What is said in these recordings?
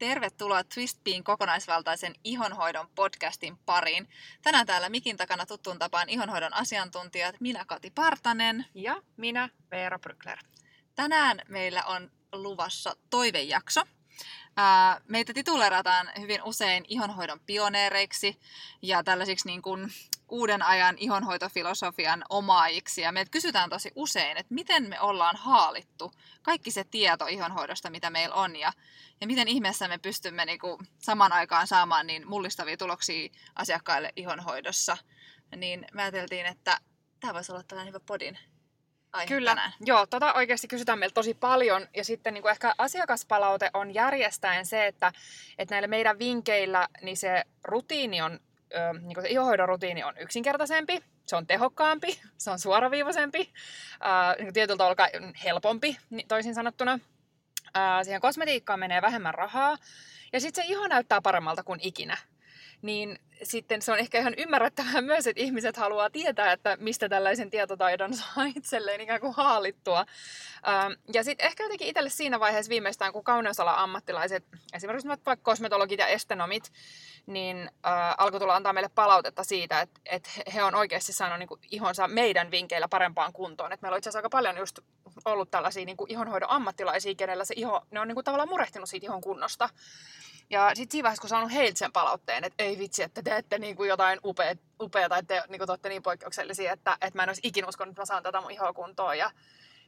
Tervetuloa Twistbean kokonaisvaltaisen ihonhoidon podcastin pariin. Tänään täällä mikin takana tuttuun tapaan ihonhoidon asiantuntijat minä Kati Partanen. Ja minä Veera Brykler. Tänään meillä on luvassa toivejakso. Meitä titulerataan hyvin usein ihonhoidon pioneereiksi ja tällaisiksi niin kuin uuden ajan ihonhoitofilosofian omaajiksi. Ja meiltä kysytään tosi usein, että miten me ollaan haalittu kaikki se tieto ihonhoidosta, mitä meillä on. Ja, ja miten ihmeessä me pystymme niin kuin saman aikaan saamaan niin mullistavia tuloksia asiakkaille ihonhoidossa. Niin me ajateltiin, että tämä voisi olla tällainen hyvä podin aihe Kyllä, tänään. joo, tota oikeasti kysytään meiltä tosi paljon. Ja sitten niin kuin ehkä asiakaspalaute on järjestäen se, että, että näillä meidän vinkeillä niin se rutiini on niin kuin se ihohoidon rutiini on yksinkertaisempi, se on tehokkaampi, se on suoraviivaisempi, ää, niin tietyllä tavalla helpompi toisin sanottuna. Ää, siihen kosmetiikkaan menee vähemmän rahaa ja sitten se iho näyttää paremmalta kuin ikinä. Niin sitten se on ehkä ihan ymmärrettävää myös, että ihmiset haluaa tietää, että mistä tällaisen tietotaidon saa itselleen ikään kuin haalittua. Ja sitten ehkä jotenkin itselle siinä vaiheessa viimeistään, kun kauneusala ammattilaiset, esimerkiksi vaikka kosmetologit ja estenomit, niin äh, alkoi tulla antaa meille palautetta siitä, että, että he on oikeasti saanut niin kuin, ihonsa meidän vinkeillä parempaan kuntoon. Et meillä on itse asiassa aika paljon just ollut tällaisia niin kuin, ihonhoidon ammattilaisia, kenellä se iho, ne on niin kuin, tavallaan murehtinut siitä ihon kunnosta. Ja sitten siinä vaiheessa, kun saanut heiltä sen palautteen, että ei vitsi, että te teette niin kuin jotain upeaa, upea, tai te, niin kuin, te olette niin poikkeuksellisia, että, että mä en olisi ikinä uskonut, että mä saan tätä mun ihoa kuntoon. Ja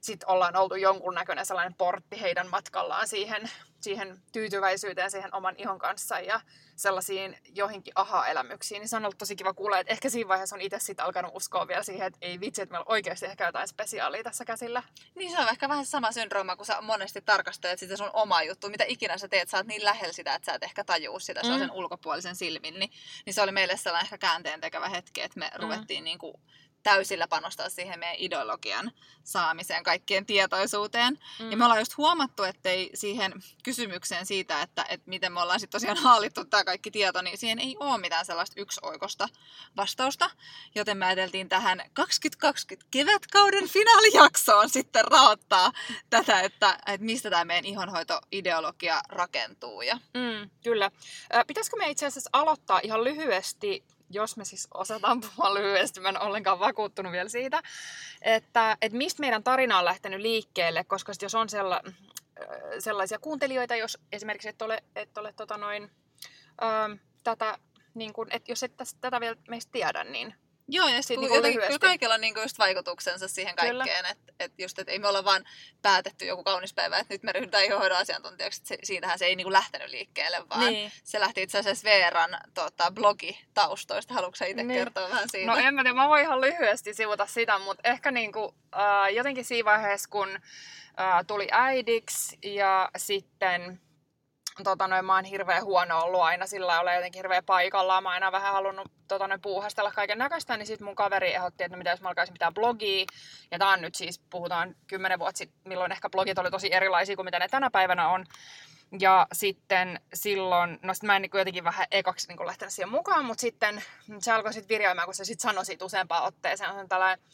sitten ollaan oltu jonkunnäköinen sellainen portti heidän matkallaan siihen, siihen tyytyväisyyteen siihen oman ihon kanssa ja sellaisiin joihinkin aha-elämyksiin, niin se on ollut tosi kiva kuulla, että ehkä siinä vaiheessa on itse sitten alkanut uskoa vielä siihen, että ei vitsi, että meillä on oikeasti ehkä jotain spesiaalia tässä käsillä. Niin se on ehkä vähän sama syndrooma, kun sä monesti tarkastelet sitä sun omaa juttu, mitä ikinä sä teet, sä oot niin lähellä sitä, että sä et ehkä tajuu sitä mm. sen ulkopuolisen silmin, niin, niin se oli meille sellainen ehkä käänteen tekävä hetki, että me mm. ruvettiin niin kuin täysillä panostaa siihen meidän ideologian saamiseen, kaikkien tietoisuuteen. Mm. Ja me ollaan just huomattu, ettei siihen kysymykseen siitä, että, että miten me ollaan sitten tosiaan haalittu tämä kaikki tieto, niin siihen ei ole mitään sellaista yksioikosta vastausta. Joten me ajateltiin tähän 2020 kevätkauden finaalijaksoon sitten raottaa tätä, että, että mistä tämä meidän ihonhoitoideologia rakentuu. Ja... Mm, kyllä. Pitäisikö me itse asiassa aloittaa ihan lyhyesti jos me siis osataan puhua lyhyesti, mä en ollenkaan vakuuttunut vielä siitä, että, että mistä meidän tarina on lähtenyt liikkeelle, koska jos on sella, äh, sellaisia kuuntelijoita, jos esimerkiksi et ole, et ole tota noin, ähm, tätä, niin kun, et jos et tätä vielä meistä tiedä, niin Joo, ja sitten niin jotenkin, kyllä kaikilla on niin just vaikutuksensa siihen kaikkeen, että et just, et ei me olla vaan päätetty joku kaunis päivä, että nyt me ryhdytään ihohoidon asiantuntijaksi, se, siitähän se ei niin kuin lähtenyt liikkeelle, vaan niin. se lähti itse asiassa Veeran tota, blogitaustoista. Haluatko sä itse niin. kertoa vähän siitä? No en mä tiedä, mä voin ihan lyhyesti sivuta sitä, mutta ehkä niin kuin, äh, jotenkin siinä vaiheessa, kun äh, tuli äidiksi ja sitten tota noin, mä oon hirveän huono ollut aina sillä olla jotenkin hirveän paikallaan. Mä oon aina vähän halunnut tota noin, puuhastella kaiken näköistä, niin sitten mun kaveri ehdotti, että no mitä jos mä alkaisin pitää blogia. Ja tää on nyt siis, puhutaan kymmenen vuotta sitten, milloin ehkä blogit oli tosi erilaisia kuin mitä ne tänä päivänä on. Ja sitten silloin, no sit mä en niin jotenkin vähän ekaksi niin lähtenyt siihen mukaan, mutta sitten se alkoi sitten virjoimaan, kun se sitten sanoi siitä useampaan otteeseen. On tällainen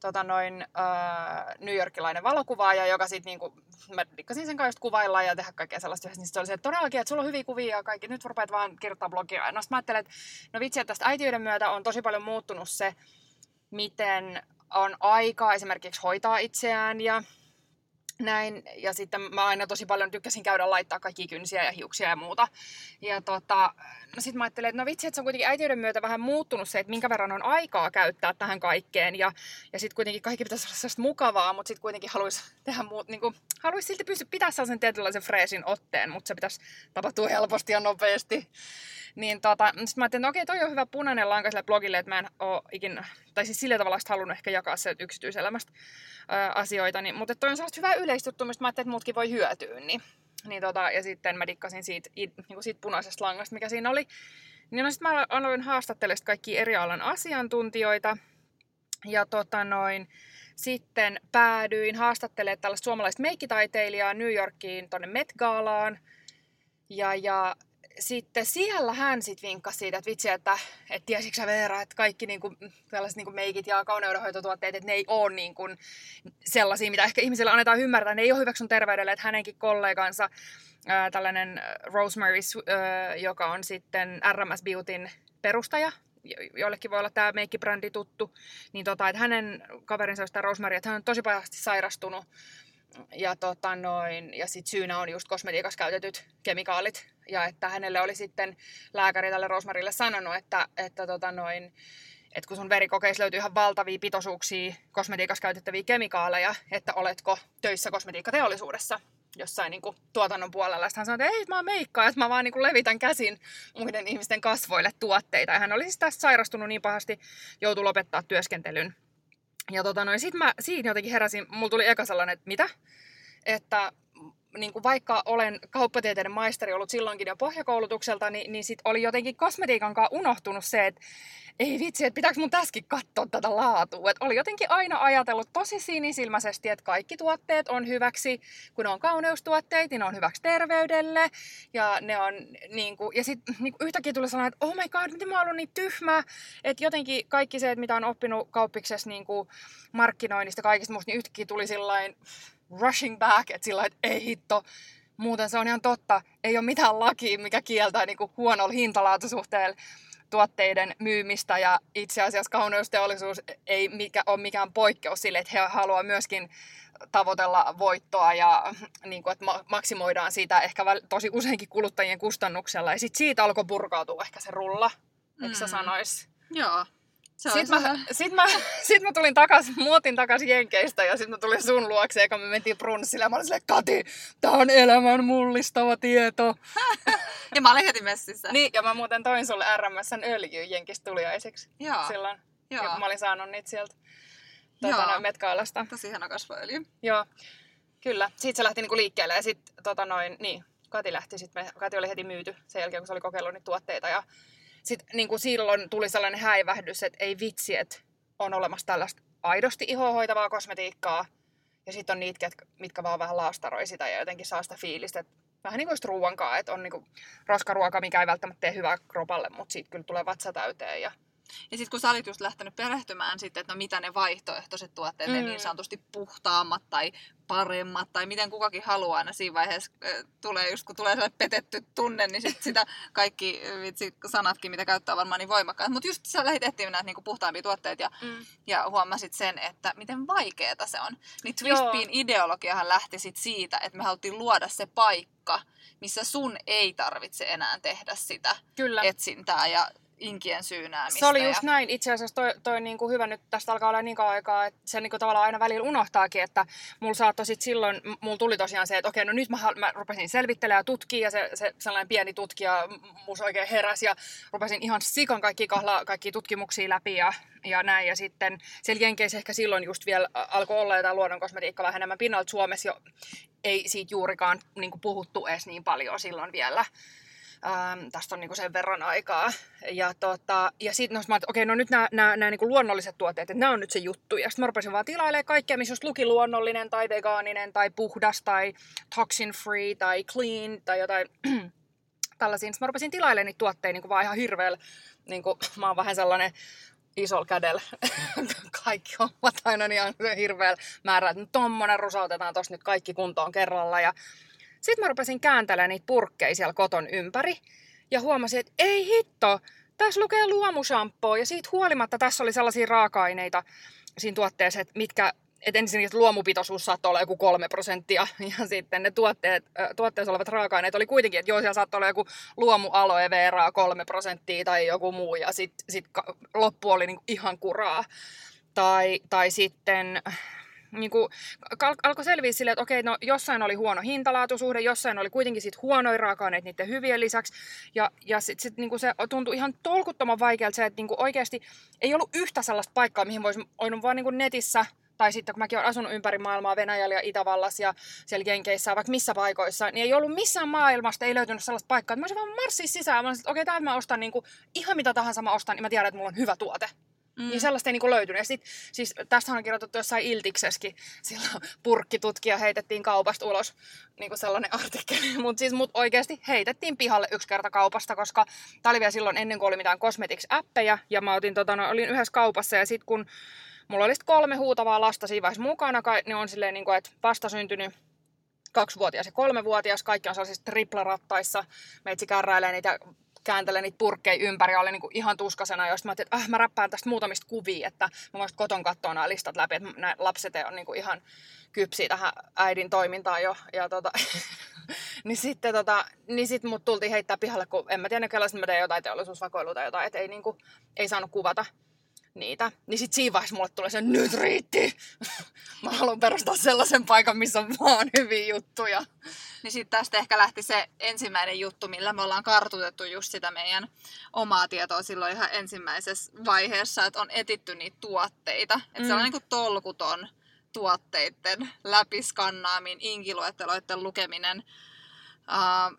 tota noin, äh, New Yorkilainen valokuvaaja, joka sitten niinku, mä dikkasin sen kanssa kuvailla ja tehdä kaikkea sellaista. Niin sitten se oli se, että todellakin, että sulla on hyviä kuvia ja kaikki, nyt rupeat vaan kirjoittaa blogia. No mä ajattelin, että no vitsi, että tästä äitiyden myötä on tosi paljon muuttunut se, miten on aikaa esimerkiksi hoitaa itseään ja näin. Ja sitten mä aina tosi paljon tykkäsin käydä laittaa kaikki kynsiä ja hiuksia ja muuta. Ja tota, no sit mä ajattelin, että no vitsi, että se on kuitenkin äitiyden myötä vähän muuttunut se, että minkä verran on aikaa käyttää tähän kaikkeen. Ja, ja sitten kuitenkin kaikki pitäisi olla sellaista mukavaa, mutta sitten kuitenkin haluaisi tehdä muut, niin kuin, haluaisi silti pysty, pitää sellaisen tietynlaisen freesin otteen, mutta se pitäisi tapahtua helposti ja nopeasti. Niin tota, sitten mä ajattelin, että no okei, toi on hyvä punainen lanka sille blogille, että mä en oo ikinä, tai siis sillä tavalla halunnut ehkä jakaa se yksityiselämästä ää, asioita, niin, mutta toi on sellaista hyvää yleistuttua, mistä mä ajattelin, että muutkin voi hyötyä, niin, niin tota, ja sitten mä dikkasin siitä, niin kuin siitä punaisesta langasta, mikä siinä oli. Niin no sitten mä aloin haastattelemaan kaikki eri alan asiantuntijoita, ja tota noin, sitten päädyin haastattelemaan tällaista suomalaista meikkitaiteilijaa New Yorkiin tonne Met Galaan. Ja, ja sitten siellä hän sitten vinkkasi siitä, että vitsi, että et tiesitkö sä Veera, että kaikki niinku, tällaiset niinku meikit ja kauneudenhoitotuotteet, että ne ei ole niinku sellaisia, mitä ehkä ihmisille annetaan ymmärtää. Ne ei ole hyväksyn terveydelle, että hänenkin kollegansa, ää, tällainen Rosemary, ää, joka on sitten RMS Beautyn perustaja, joillekin voi olla tämä meikkibrändi tuttu, niin tota, että hänen kaverinsa on sitä Rosemary, että hän on tosi pahasti sairastunut ja, tota noin, ja sit syynä on just kosmetiikassa käytetyt kemikaalit. Ja että hänelle oli sitten lääkäri tälle Rosmarille sanonut, että, että, tota noin, että kun sun verikokeissa löytyy ihan valtavia pitoisuuksia kosmetiikassa käytettäviä kemikaaleja, että oletko töissä kosmetiikkateollisuudessa jossain niin kuin, tuotannon puolella. Sitten hän sanoi, että ei, mä oon meikkaa, että mä vaan niin kuin, levitän käsin muiden ihmisten kasvoille tuotteita. Ja hän oli siis tästä sairastunut niin pahasti, joutui lopettaa työskentelyn ja tota noin, sit mä siinä jotenkin heräsin, mulla tuli eka sellainen, että mitä? Että niin kuin vaikka olen kauppatieteiden maisteri ollut silloinkin jo pohjakoulutukselta, niin, niin sit oli jotenkin kosmetiikan kanssa unohtunut se, että ei vitsi, että pitääkö mun tässäkin katsoa tätä laatua. Et oli jotenkin aina ajatellut tosi sinisilmäisesti, että kaikki tuotteet on hyväksi, kun ne on kauneustuotteita, niin ne on hyväksi terveydelle. Ja, ne on, niin kuin, ja sitten niin yhtäkkiä tuli sanoa, että oh my god, miten mä oon ollut niin tyhmä. Että jotenkin kaikki se, että mitä on oppinut kauppiksessa niin kuin markkinoinnista kaikista musta, niin yhtäkkiä tuli sillain rushing back, että sillä että ei hitto, muuten se on ihan totta, ei ole mitään lakia, mikä kieltää niin kuin huonolla hintalaatusuhteella tuotteiden myymistä ja itse asiassa kauneusteollisuus ei mikä, ole mikään poikkeus sille, että he haluavat myöskin tavoitella voittoa ja niin kuin, että maksimoidaan siitä ehkä tosi useinkin kuluttajien kustannuksella. Ja sitten siitä alkoi purkautua ehkä se rulla, eikö mm. sä sanois? Joo. Sitten mä, sit mä, sit mä tulin takas, muutin takas Jenkeistä ja sitten mä tulin sun luokse, ja me mentiin brunssille ja mä olin silleen, Kati, tää on elämän mullistava tieto. ja mä olin heti messissä. Niin, ja mä muuten toin sulle RMSn öljy Jenkistä tuliaiseksi Joo. silloin. Joo. Ja mä olin saanut niitä sieltä tuota, Metkailasta. Tosi ihana kasvoöljy. Joo, kyllä. Sitten se lähti niinku liikkeelle ja sitten tota noin, niin, Kati lähti sitten, Kati oli heti myyty sen jälkeen, kun se oli kokeillut niitä tuotteita ja sitten niin kuin silloin tuli sellainen häivähdys, että ei vitsi, että on olemassa tällaista aidosti ihohoitavaa kosmetiikkaa. Ja sitten on niitä, mitkä vaan vähän laastaroi sitä ja jotenkin saa sitä fiilistä, että vähän niin kuin ruuankaan, että on niin kuin roskaruoka, mikä ei välttämättä tee hyvää kropalle, mutta siitä kyllä tulee vatsa täyteen ja ja sitten kun sä olit just lähtenyt perehtymään sitten, että no mitä ne vaihtoehtoiset tuotteet, mm. ne niin sanotusti puhtaammat tai paremmat tai miten kukakin haluaa aina siinä vaiheessa äh, tulee, just kun tulee sellainen petetty tunne, niin sit sitä kaikki vitsi, sanatkin, mitä käyttää varmaan niin voimakkaat. Mutta just sä lähdit etsimään näitä niinku puhtaampia tuotteita ja, mm. ja huomasit sen, että miten vaikeeta se on. Niin Twistbean ideologiahan lähti sit siitä, että me haluttiin luoda se paikka, missä sun ei tarvitse enää tehdä sitä Kyllä. etsintää ja inkien syynäämistä. Se oli just ja... näin. Itse asiassa toi, toi niinku hyvä nyt, tästä alkaa olla niin kauan aikaa, että se niinku tavallaan aina välillä unohtaakin, että mulla saattoi sit silloin, mulla tuli tosiaan se, että okei, no nyt mä, mä rupesin selvittelemään ja tutkia ja se, se sellainen pieni tutkija musta oikein heräsi ja rupesin ihan sikan kaikki kahla, kaikki tutkimuksia läpi ja, ja näin. Ja sitten siellä Jenkeissä ehkä silloin just vielä alkoi olla jotain luonnon kosmetiikkaa vähän enemmän pinnalta. Suomessa jo ei siitä juurikaan niin puhuttu edes niin paljon silloin vielä. Ähm, tästä on niinku sen verran aikaa. Ja, tota, ja sitten no, mä okei, okay, no nyt nämä niinku luonnolliset tuotteet, että nämä on nyt se juttu. Ja sitten mä rupesin vaan tilailemaan kaikkea, missä just luki luonnollinen tai vegaaninen tai puhdas tai toxin free tai clean tai jotain tällaisia. Sitten mä rupesin tilailemaan niitä tuotteita niin kuin vaan ihan hirveellä. Niin kuin, mä oon vähän sellainen isolla kädellä. kaikki hommat aina niin hirveällä määrä, että tommonen rusautetaan tossa nyt kaikki kuntoon kerralla. Ja sitten mä rupesin kääntelemään niitä purkkeja siellä koton ympäri. Ja huomasin, että ei hitto, tässä lukee luomushampoo. Ja siitä huolimatta tässä oli sellaisia raaka-aineita siinä tuotteessa, että mitkä et ensinnäkin että luomupitoisuus saattoi olla joku kolme prosenttia, ja sitten ne tuotteet, tuotteessa olevat raaka-aineet oli kuitenkin, että joo, siellä saattoi olla joku luomu aloe veraa kolme prosenttia tai joku muu, ja sitten sit loppu oli niinku ihan kuraa. Tai, tai sitten niin kuin, alkoi selviä silleen, että okei, no jossain oli huono hintalaatusuhde, jossain oli kuitenkin sit huonoja raaka-aineita niiden hyvien lisäksi. Ja, ja sitten sit, niin se tuntui ihan tolkuttoman vaikealta se, että niin kuin oikeasti ei ollut yhtä sellaista paikkaa, mihin voisi olla vaan niin kuin netissä tai sitten kun mäkin olen asunut ympäri maailmaa Venäjällä ja Itävallassa ja siellä Jenkeissä, vaikka missä paikoissa, niin ei ollut missään maailmasta, ei löytynyt sellaista paikkaa, että mä olisin vaan marssia sisään. Mä olisin, että okei, okay, täältä mä ostan niin kuin, ihan mitä tahansa mä ostan, niin mä tiedän, että mulla on hyvä tuote. Mm. Niin sellaista ei niinku löytynyt. Ja sit, siis tästä on kirjoitettu jossain Iltiksessäkin, silloin purkkitutkija heitettiin kaupasta ulos, niinku sellainen artikkeli. Mutta siis mut oikeasti heitettiin pihalle yksi kerta kaupasta, koska tää oli vielä silloin ennen kuin oli mitään cosmetics-appeja. Ja mä otin, tota, no, olin yhdessä kaupassa ja sit kun mulla oli kolme huutavaa lasta siinä vaiheessa mukana, ne on silleen, niin kuin, että vastasyntynyt kaksivuotias ja kolmevuotias, kaikki on sellaisissa triplarattaissa, meitsi kärräilee niitä kääntelee niitä purkkeja ympäri ja oli niinku ihan tuskasena, josta mä ajattelin, että äh, mä räppään tästä muutamista kuvia, että mä voisin koton katsoa nämä listat läpi, että nämä lapset on niinku ihan kypsiä tähän äidin toimintaan jo. Ja tota, niin sitten tota, niin sit mut tultiin heittää pihalle, kun en mä tiedä, että mä tein jotain teollisuusvakoilua tai jotain, että ei, niinku, ei saanut kuvata niitä. Niin sit siinä vaiheessa mulle tulee se, nyt riitti! Mä haluan perustaa sellaisen paikan, missä on vaan hyviä juttuja. Niin sitten tästä ehkä lähti se ensimmäinen juttu, millä me ollaan kartutettu just sitä meidän omaa tietoa silloin ihan ensimmäisessä vaiheessa, että on etitty niitä tuotteita. Että mm. se on niin kuin tolkuton tuotteiden läpiskannaaminen, inkiluetteloiden lukeminen. Uh,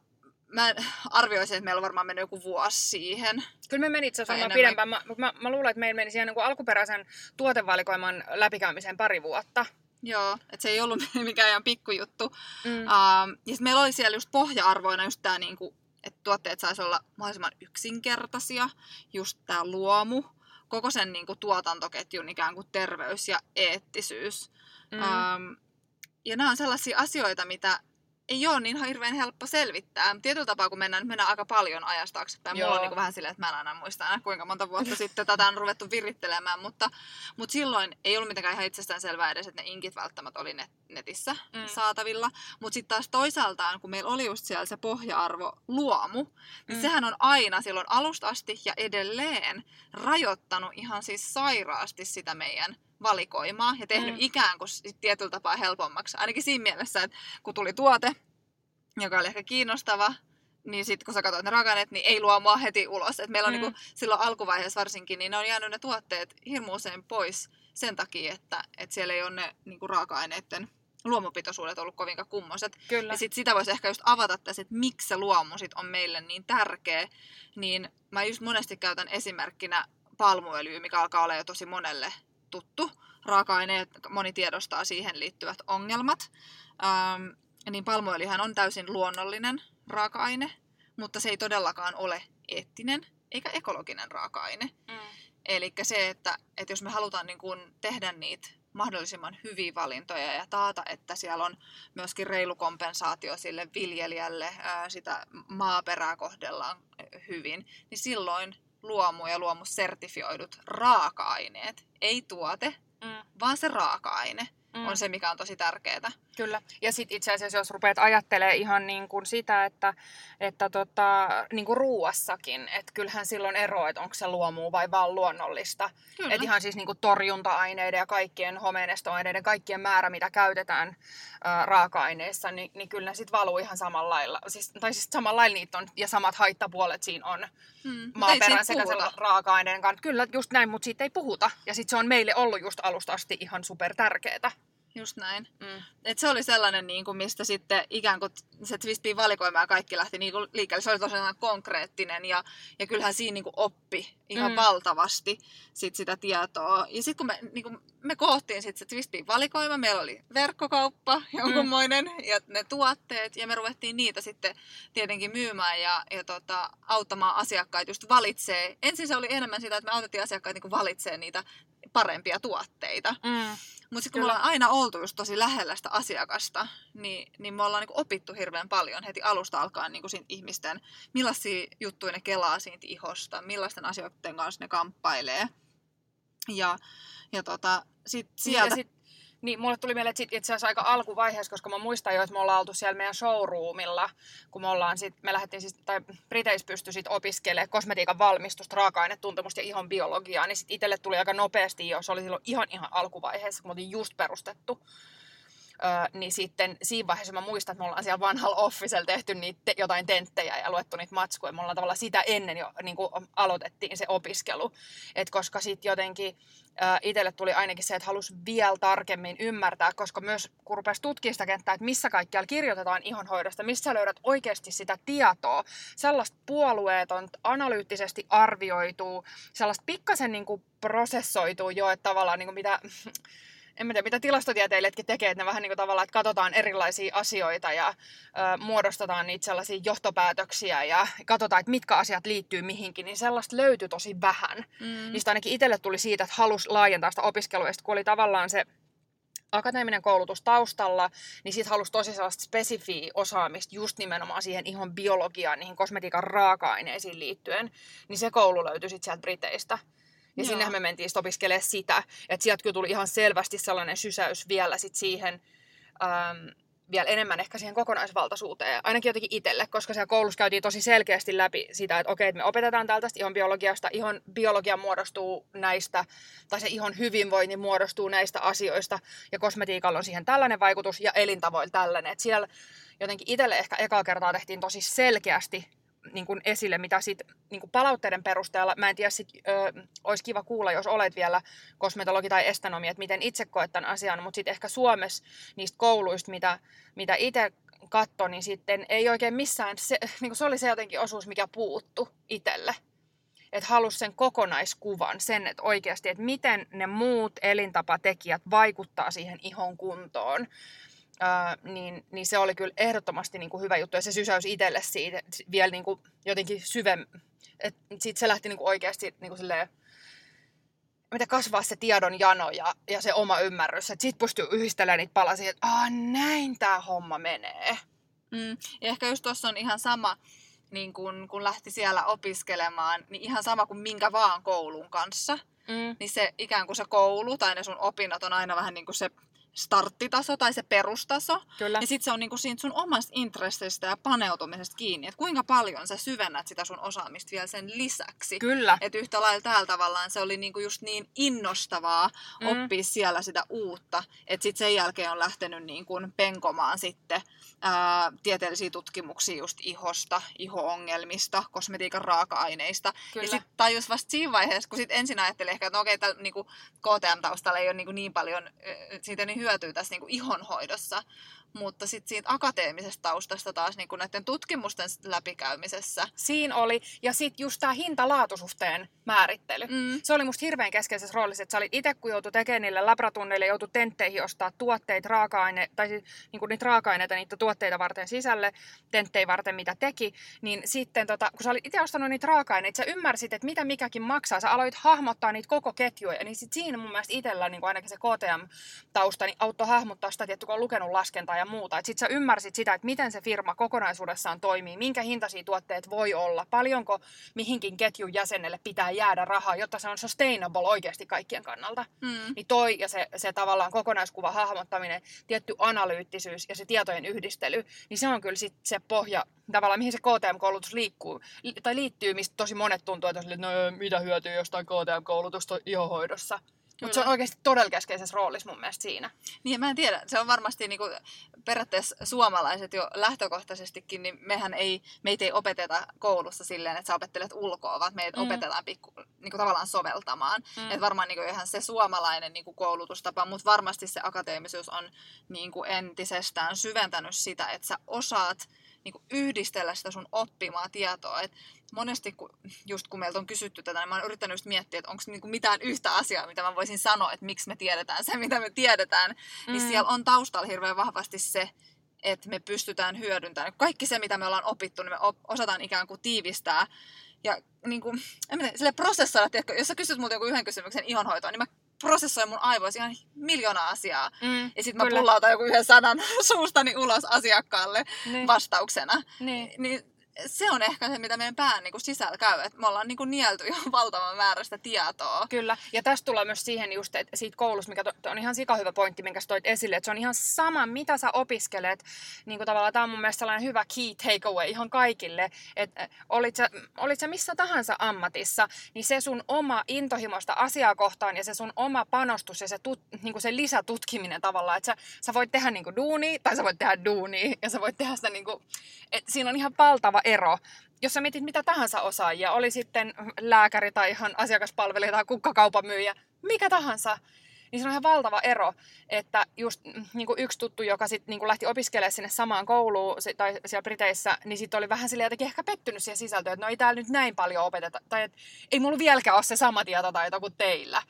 mä arvioisin, että meillä on varmaan mennyt joku vuosi siihen. Kyllä me meni itse asiassa varmaan pidempään, mä, mutta mä, mä, luulen, että meillä meni siihen niin alkuperäisen tuotevalikoiman läpikäymiseen pari vuotta. Joo, että se ei ollut mikään ihan pikkujuttu. Mm. Uh, ja sitten meillä oli siellä just pohja-arvoina just tämä, niinku, että tuotteet saisi olla mahdollisimman yksinkertaisia, just tämä luomu, koko sen niinku, tuotantoketjun ikään kuin terveys ja eettisyys. Mm. Um, ja nämä on sellaisia asioita, mitä ei ole niin hirveän helppo selvittää. Tietyllä tapaa, kun mennään, mennään aika paljon ajasta taaksepäin. Mulla on niin vähän silleen, että mä en aina muista aina, kuinka monta vuotta sitten tätä on ruvettu virittelemään. Mutta, mutta silloin ei ollut mitenkään ihan itsestään selvää edes, että ne inkit välttämättä oli net, netissä mm. saatavilla. Mutta sitten taas toisaaltaan, kun meillä oli just siellä se pohja-arvo luomu, niin mm. sehän on aina silloin alusta asti ja edelleen rajoittanut ihan siis sairaasti sitä meidän valikoimaa ja tehnyt mm. ikään kuin tietyllä tapaa helpommaksi. Ainakin siinä mielessä, että kun tuli tuote, joka oli ehkä kiinnostava, niin sitten kun sä katsoit ne raaka niin ei luo mua heti ulos. Et meillä on mm. niinku, silloin alkuvaiheessa varsinkin, niin ne on jäänyt ne tuotteet hirmu usein pois sen takia, että, että siellä ei ole ne niinku raaka-aineiden luomupitoisuudet ollut kovinkaan kummoset. Kyllä. Ja sit sitä voisi ehkä just avata tässä, että miksi se luomu sit on meille niin tärkeä. Niin mä just monesti käytän esimerkkinä palmuöljyä, mikä alkaa olla jo tosi monelle tuttu raaka-aine, moni tiedostaa siihen liittyvät ongelmat. Ähm, niin palmuöljyhän on täysin luonnollinen raaka-aine, mutta se ei todellakaan ole eettinen eikä ekologinen raaka-aine. Mm. Eli se, että, että jos me halutaan niin kuin tehdä niitä mahdollisimman hyviä valintoja ja taata, että siellä on myöskin reilu kompensaatio sille viljelijälle, ää, sitä maaperää kohdellaan hyvin, niin silloin luomu- ja luomusertifioidut raaka-aineet, ei tuote, mm. vaan se raaka-aine mm. on se, mikä on tosi tärkeää. Kyllä. Ja sitten itse asiassa, jos rupeat ajattelemaan ihan niin kuin sitä, että, että tota, niin kuin ruuassakin, että kyllähän silloin ero, että onko se luomu vai vaan luonnollista. Että ihan siis niin kuin torjunta-aineiden ja kaikkien homeenestoaineiden, kaikkien määrä, mitä käytetään ää, raaka-aineissa, niin, niin kyllä ne sitten valuu ihan samalla lailla. Siis, tai siis samalla lailla niitä on, ja samat haittapuolet siinä on hmm. maaperän sekä sen raaka-aineen kanssa. Kyllä, just näin, mutta siitä ei puhuta. Ja sitten se on meille ollut just alusta asti ihan super tärkeää. Just näin. Mm. Et se oli sellainen, niin kuin, mistä sitten ikään kuin se Twistbin valikoima ja kaikki lähti niin kuin liikkeelle. Se oli tosiaan konkreettinen ja, ja kyllähän siinä niin kuin oppi ihan mm. valtavasti sit sitä tietoa. Ja sitten kun me, niin kuin, me koottiin sit se Twistbin valikoima, meillä oli verkkokauppa jonkunmoinen mm. ja ne tuotteet ja me ruvettiin niitä sitten tietenkin myymään ja, ja tota, auttamaan asiakkaita just valitsee. Ensin se oli enemmän sitä, että me autettiin asiakkaita niin valitsee niitä parempia tuotteita. Mm. Mutta sitten kun me ollaan aina oltu just tosi lähellä sitä asiakasta, niin, niin me ollaan niinku opittu hirveän paljon heti alusta alkaen niinku siitä ihmisten, millaisia juttuja ne kelaa siitä ihosta, millaisten asioiden kanssa ne kamppailee. Ja, ja tota, sit sieltä... Ja sit niin, mulle tuli mieleen, että itse asiassa aika alkuvaiheessa, koska mä muistan jo, että me ollaan oltu siellä meidän showroomilla, kun me ollaan sit, me lähdettiin siis, tai Briteissä pystyi sit opiskelemaan kosmetiikan valmistusta, raaka-ainetuntemusta ja ihon biologiaa, niin sitten itselle tuli aika nopeasti jo, se oli silloin ihan ihan alkuvaiheessa, kun me oltiin just perustettu Öö, niin sitten siinä vaiheessa mä muistan, että me ollaan siellä vanhalla officella tehty niitä te- jotain tenttejä ja luettu niitä matskuja. Me ollaan tavallaan sitä ennen jo niin kuin aloitettiin se opiskelu. Et koska sitten jotenkin äh, itselle tuli ainakin se, että halusi vielä tarkemmin ymmärtää, koska myös kun rupesi tutkimaan sitä kenttää, että missä kaikkialla kirjoitetaan ihonhoidosta, missä löydät oikeasti sitä tietoa, sellaista puolueeton, analyyttisesti arvioituu, sellaista pikkasen niin kuin prosessoituu jo, että tavallaan niin kuin mitä en mä tiedä, mitä tilastotieteilijätkin tekee, että ne vähän niin kuin tavallaan, että katsotaan erilaisia asioita ja ö, muodostetaan niitä sellaisia johtopäätöksiä ja katsotaan, että mitkä asiat liittyy mihinkin, niin sellaista löytyy tosi vähän. Mm. Niistä ainakin itselle tuli siitä, että halusi laajentaa sitä opiskelua, ja kun oli tavallaan se akateeminen koulutus taustalla, niin sitten halusi tosi sellaista spesifiä osaamista just nimenomaan siihen ihon biologiaan, niihin kosmetiikan raaka-aineisiin liittyen, niin se koulu löytyi sitten sieltä Briteistä. Ja sinnehän me mentiin opiskelemaan sitä. Että sieltä kyllä tuli ihan selvästi sellainen sysäys vielä sit siihen, ähm, vielä enemmän ehkä siihen kokonaisvaltaisuuteen, ainakin jotenkin itselle, koska siellä koulussa käytiin tosi selkeästi läpi sitä, että okei, että me opetetaan täältä ihon biologiasta, ihon biologia muodostuu näistä, tai se ihon hyvinvointi muodostuu näistä asioista, ja kosmetiikalla on siihen tällainen vaikutus, ja elintavoilla tällainen, että siellä jotenkin itselle ehkä ekaa kertaa tehtiin tosi selkeästi niin kuin esille, mitä sit niin kuin palautteiden perusteella, mä en tiedä, sit, ö, olisi kiva kuulla, jos olet vielä kosmetologi tai estanomi, että miten itse koet tämän asian, mutta sitten ehkä Suomessa niistä kouluista, mitä, mitä itse katso, niin sitten ei oikein missään, se, niin kuin se oli se jotenkin osuus, mikä puuttu itselle. Että halusi sen kokonaiskuvan, sen, että oikeasti, että miten ne muut elintapatekijät vaikuttaa siihen ihon kuntoon ää, niin, niin se oli kyllä ehdottomasti niin kuin hyvä juttu. Ja se sysäys itselle siitä vielä niin kuin jotenkin syvemmin. Sitten se lähti niin kuin oikeasti niin kuin silleen, mitä kasvaa se tiedon jano ja, ja se oma ymmärrys. Että sit pystyy yhdistelemään niitä palasia, että Aa, näin tämä homma menee. Mm. Ja ehkä just tuossa on ihan sama, niin kun, kun lähti siellä opiskelemaan, niin ihan sama kuin minkä vaan koulun kanssa. Mm. Niin se ikään kuin se koulu tai ne sun opinnot on aina vähän niin kuin se starttitaso tai se perustaso. Kyllä. Ja sitten se on niinku siitä sun omasta intressistä ja paneutumisesta kiinni, että kuinka paljon sä syvennät sitä sun osaamista vielä sen lisäksi. Kyllä. Että yhtä lailla täällä tavallaan se oli niinku just niin innostavaa mm. oppia siellä sitä uutta, että sitten sen jälkeen on lähtenyt niinku penkomaan sitten ää, tieteellisiä tutkimuksia just ihosta, iho-ongelmista, kosmetiikan raaka-aineista. Kyllä. Ja sitten tajus vasta siinä vaiheessa, kun sitten ensin ajattelin ehkä, että no okei, okay, niinku KTM-taustalla ei ole niinku niin paljon, siitä niin hyötyä tässä niin kuin ihonhoidossa, mutta sitten siitä akateemisesta taustasta taas niin näiden tutkimusten läpikäymisessä. Siinä oli, ja sitten just tämä hinta-laatusuhteen määrittely. Mm. Se oli musta hirveän keskeisessä roolissa, että sä olit itse, kun joutui tekemään niille labratunneille, joutui tentteihin ostaa tuotteita, raaka-aine, tai siis, niin niitä raaka-aineita, niitä tuotteita varten sisälle, tenttei varten mitä teki, niin sitten tota, kun sä olit itse ostanut niitä raaka-aineita, sä ymmärsit, että mitä mikäkin maksaa, sä aloit hahmottaa niitä koko ketjuja, niin sit siinä mun mielestä itsellä niin ainakin se KTM-tausta, niin auttoi hahmottaa sitä, että kun on lukenut laskentaa ja muuta. Että sit sä ymmärsit sitä, että miten se firma kokonaisuudessaan toimii, minkä hintaisia tuotteet voi olla, paljonko mihinkin ketjun jäsenelle pitää jäädä rahaa, jotta se on sustainable oikeasti kaikkien kannalta. Mm. Niin toi ja se, se tavallaan kokonaiskuva hahmottaminen, tietty analyyttisyys ja se tietojen yhdistely, niin se on kyllä sit se pohja, tavallaan mihin se KTM-koulutus liikkuu, tai liittyy, mistä tosi monet tuntuu, että no, mitä hyötyy jostain KTM-koulutusta ihohoidossa. Mutta se on oikeasti todella keskeisessä roolissa mun mielestä siinä. Niin, mä en tiedä. Se on varmasti niinku, periaatteessa suomalaiset jo lähtökohtaisestikin, niin mehän ei, meitä ei opeteta koulussa silleen, että sä opettelet ulkoa, vaan meitä mm. opetetaan pikku, niinku, tavallaan soveltamaan. Mm. Että varmaan niinku, ihan se suomalainen niinku, koulutustapa, mutta varmasti se akateemisuus on niinku, entisestään syventänyt sitä, että sä osaat niin kuin yhdistellä sitä sun oppimaa tietoa. Et monesti, kun, just kun meiltä on kysytty tätä, niin mä oon yrittänyt just miettiä, että onko niin mitään yhtä asiaa, mitä mä voisin sanoa, että miksi me tiedetään se, mitä me tiedetään. Niin mm. Niin siellä on taustalla hirveän vahvasti se, että me pystytään hyödyntämään. Kaikki se, mitä me ollaan opittu, niin me osataan ikään kuin tiivistää ja niin kuin, en tiedä, sille prosessoida, tiedätkö, jos sä kysyt multa joku yhden kysymyksen ihonhoitoon, niin mä prosessoin mun aivoissa ihan miljoona asiaa. Mm, ja sitten mä pullautan joku yhden sanan suustani ulos asiakkaalle niin. vastauksena. Niin. niin se on ehkä se, mitä meidän pään niin kuin sisällä käy, että me ollaan niin kuin nielty ihan valtavan määrästä tietoa. Kyllä, ja tästä tulee myös siihen just, että siitä koulusta, mikä to, on ihan sika hyvä pointti, minkä toit esille, että se on ihan sama, mitä sä opiskelet. Niin kuin tavallaan tämä on mun mielestä sellainen hyvä key takeaway ihan kaikille, että olit sä, olit sä missä tahansa ammatissa, niin se sun oma intohimosta asiaa kohtaan ja se sun oma panostus ja se, tut, niin kuin se lisätutkiminen tavallaan, että sä, sä voit tehdä niin kuin duuni tai sä voit tehdä duuni ja sä voit tehdä sitä niin kuin, että siinä on ihan valtava ero. Jos sä mietit mitä tahansa osaajia, oli sitten lääkäri tai ihan asiakaspalvelija tai kukkakaupan myyjä, mikä tahansa, niin se on ihan valtava ero, että just niin kuin yksi tuttu, joka sit, niin lähti opiskelemaan sinne samaan kouluun tai siellä Briteissä, niin sitten oli vähän sille jotenkin ehkä pettynyt siihen sisältöön, että no ei täällä nyt näin paljon opeteta, tai että ei mulla vieläkään ole se sama tietotaito kuin teillä.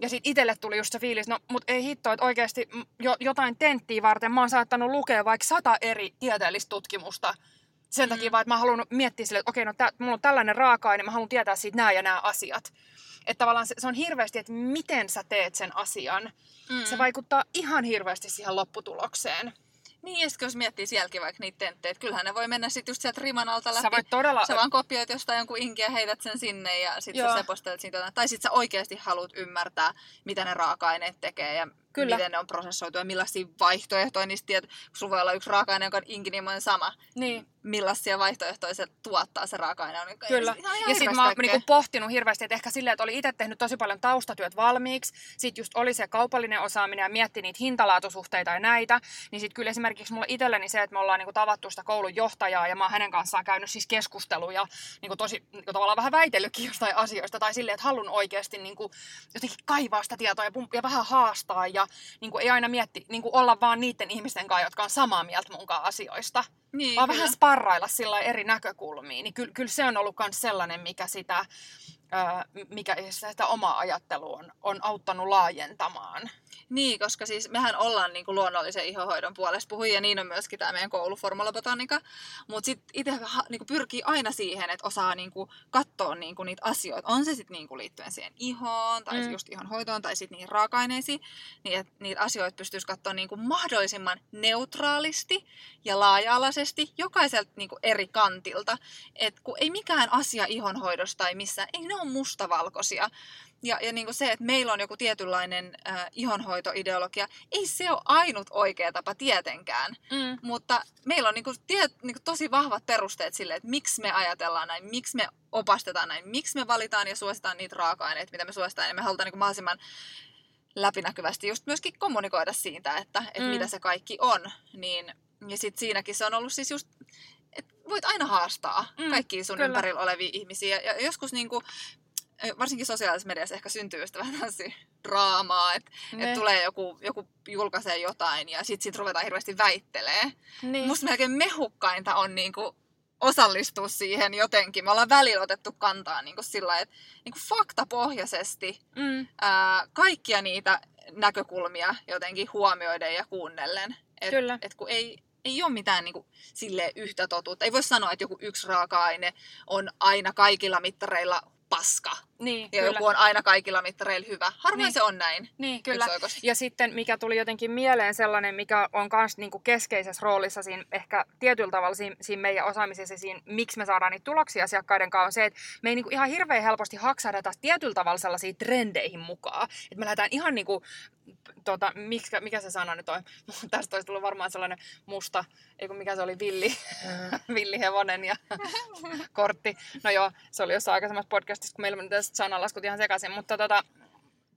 Ja sitten itselle tuli just se fiilis, no mut ei hitto, että oikeasti jo, jotain tenttiä varten mä oon saattanut lukea vaikka sata eri tieteellistä tutkimusta, sen mm. takia vaan, että mä haluan miettiä sille, että okei, no tää, mulla on tällainen raaka-aine, mä haluan tietää siitä nämä ja nämä asiat. Että tavallaan se, se on hirveästi, että miten sä teet sen asian. Mm. Se vaikuttaa ihan hirveästi siihen lopputulokseen. Niin, ja jos miettii sielläkin vaikka niitä tentteet, kyllähän ne voi mennä sitten just sieltä riman alta läpi. Sä voit todella... Sä vaan kopioit jostain jonkun inkiä, heität sen sinne ja sitten sä sepostelet siitä. Tai sitten sä oikeasti haluat ymmärtää, mitä ne raaka-aineet tekee ja Kyllä. miten ne on prosessoitu ja millaisia vaihtoehtoja niistä tiedät. Sulla voi olla yksi raaka-aine, joka on inkinimoinen sama. Niin. Millaisia vaihtoehtoja se tuottaa se raaka-aine. On, Kyllä. Ja sitten mä oon niinku pohtinut hirveästi, että ehkä silleen, että oli itse tehnyt tosi paljon taustatyöt valmiiksi. Sitten just oli se kaupallinen osaaminen ja mietti niitä hintalaatusuhteita ja näitä. Niin sitten kyllä esimerkiksi mulla itselleni se, että me ollaan niinku tavattu sitä koulun johtajaa ja mä oon hänen kanssaan käynyt siis keskusteluja. Niinku tosi niinku tavallaan vähän väitellytkin jostain asioista. Tai silleen, että haluan oikeasti niinku jotenkin kaivaa sitä tietoa ja, ja vähän haastaa. Ja niin kuin ei aina mietti, niin kuin olla vaan niiden ihmisten kanssa, jotka on samaa mieltä munkaan asioista. Niin, vaan kyllä. vähän sparrailla sillä eri näkökulmiin. Niin kyllä, kyllä se on ollut myös sellainen, mikä sitä, mikä sitä omaa ajattelua on, on auttanut laajentamaan. Niin, koska siis mehän ollaan niin kuin luonnollisen ihohoidon puolesta puhujia, ja niin on myöskin tämä meidän koulu Formula Mutta sitten itse niin pyrkii aina siihen, että osaa niin kuin katsoa niin kuin niitä asioita. On se sitten niin kuin liittyen siihen ihoon, tai mm. just ihonhoitoon, tai sitten niihin raaka-aineisiin. Niin että niitä asioita pystyisi katsoa niin kuin mahdollisimman neutraalisti ja laaja-alaisesti jokaiselta niin kuin eri kantilta. Et kun ei mikään asia ihonhoidosta tai missään, ei ne ole mustavalkoisia. Ja, ja niin kuin se, että meillä on joku tietynlainen äh, ihonhoitoideologia, ei se ole ainut oikea tapa tietenkään. Mm. Mutta meillä on niin kuin, tie, niin kuin tosi vahvat perusteet sille, että miksi me ajatellaan näin, miksi me opastetaan näin, miksi me valitaan ja suositaan niitä raaka-aineita, mitä me suositaan. Ja me halutaan niin kuin mahdollisimman läpinäkyvästi just myöskin kommunikoida siitä, että, että mm. mitä se kaikki on. Niin, ja sitten siinäkin se on ollut siis just voit aina haastaa mm, kaikkia sun kyllä. ympärillä olevia ihmisiä. Ja joskus niin kuin, varsinkin sosiaalisessa mediassa ehkä syntyy just vähän draamaa, että et tulee joku, joku julkaisee jotain ja sitten sit ruvetaan hirveästi väittelee. Niin. Musta melkein mehukkainta on niinku osallistua siihen jotenkin. Me ollaan välillä otettu kantaa niin kuin sillä että niin kuin faktapohjaisesti mm. ää, kaikkia niitä näkökulmia jotenkin huomioiden ja kuunnellen. Et, Kyllä. Et kun ei, ei ole mitään niin kuin, sille yhtä totuutta. Ei voi sanoa, että joku yksi raaka-aine on aina kaikilla mittareilla paska. Niin, ja kyllä. joku on aina kaikilla mittareilla hyvä. Harvoin niin. se on näin. Niin, kyllä. Ja sitten mikä tuli jotenkin mieleen sellainen, mikä on myös niinku keskeisessä roolissa siinä ehkä tietyllä tavalla siinä, siinä meidän osaamisessa, siinä, miksi me saadaan niitä tuloksia asiakkaiden kanssa, on se, että me ei niinku ihan hirveän helposti haksahdeta tietyllä tavalla sellaisiin trendeihin mukaan. Että me lähdetään ihan niinku tota, mikä, mikä se sana nyt on? Tästä olisi tullut varmaan sellainen musta, ei kun mikä se oli, villi, mm. villihevonen ja kortti. No joo, se oli jossain aikaisemmassa podcastissa, kun meillä meni tästä sanalaskut ihan sekaisin. Mutta tota,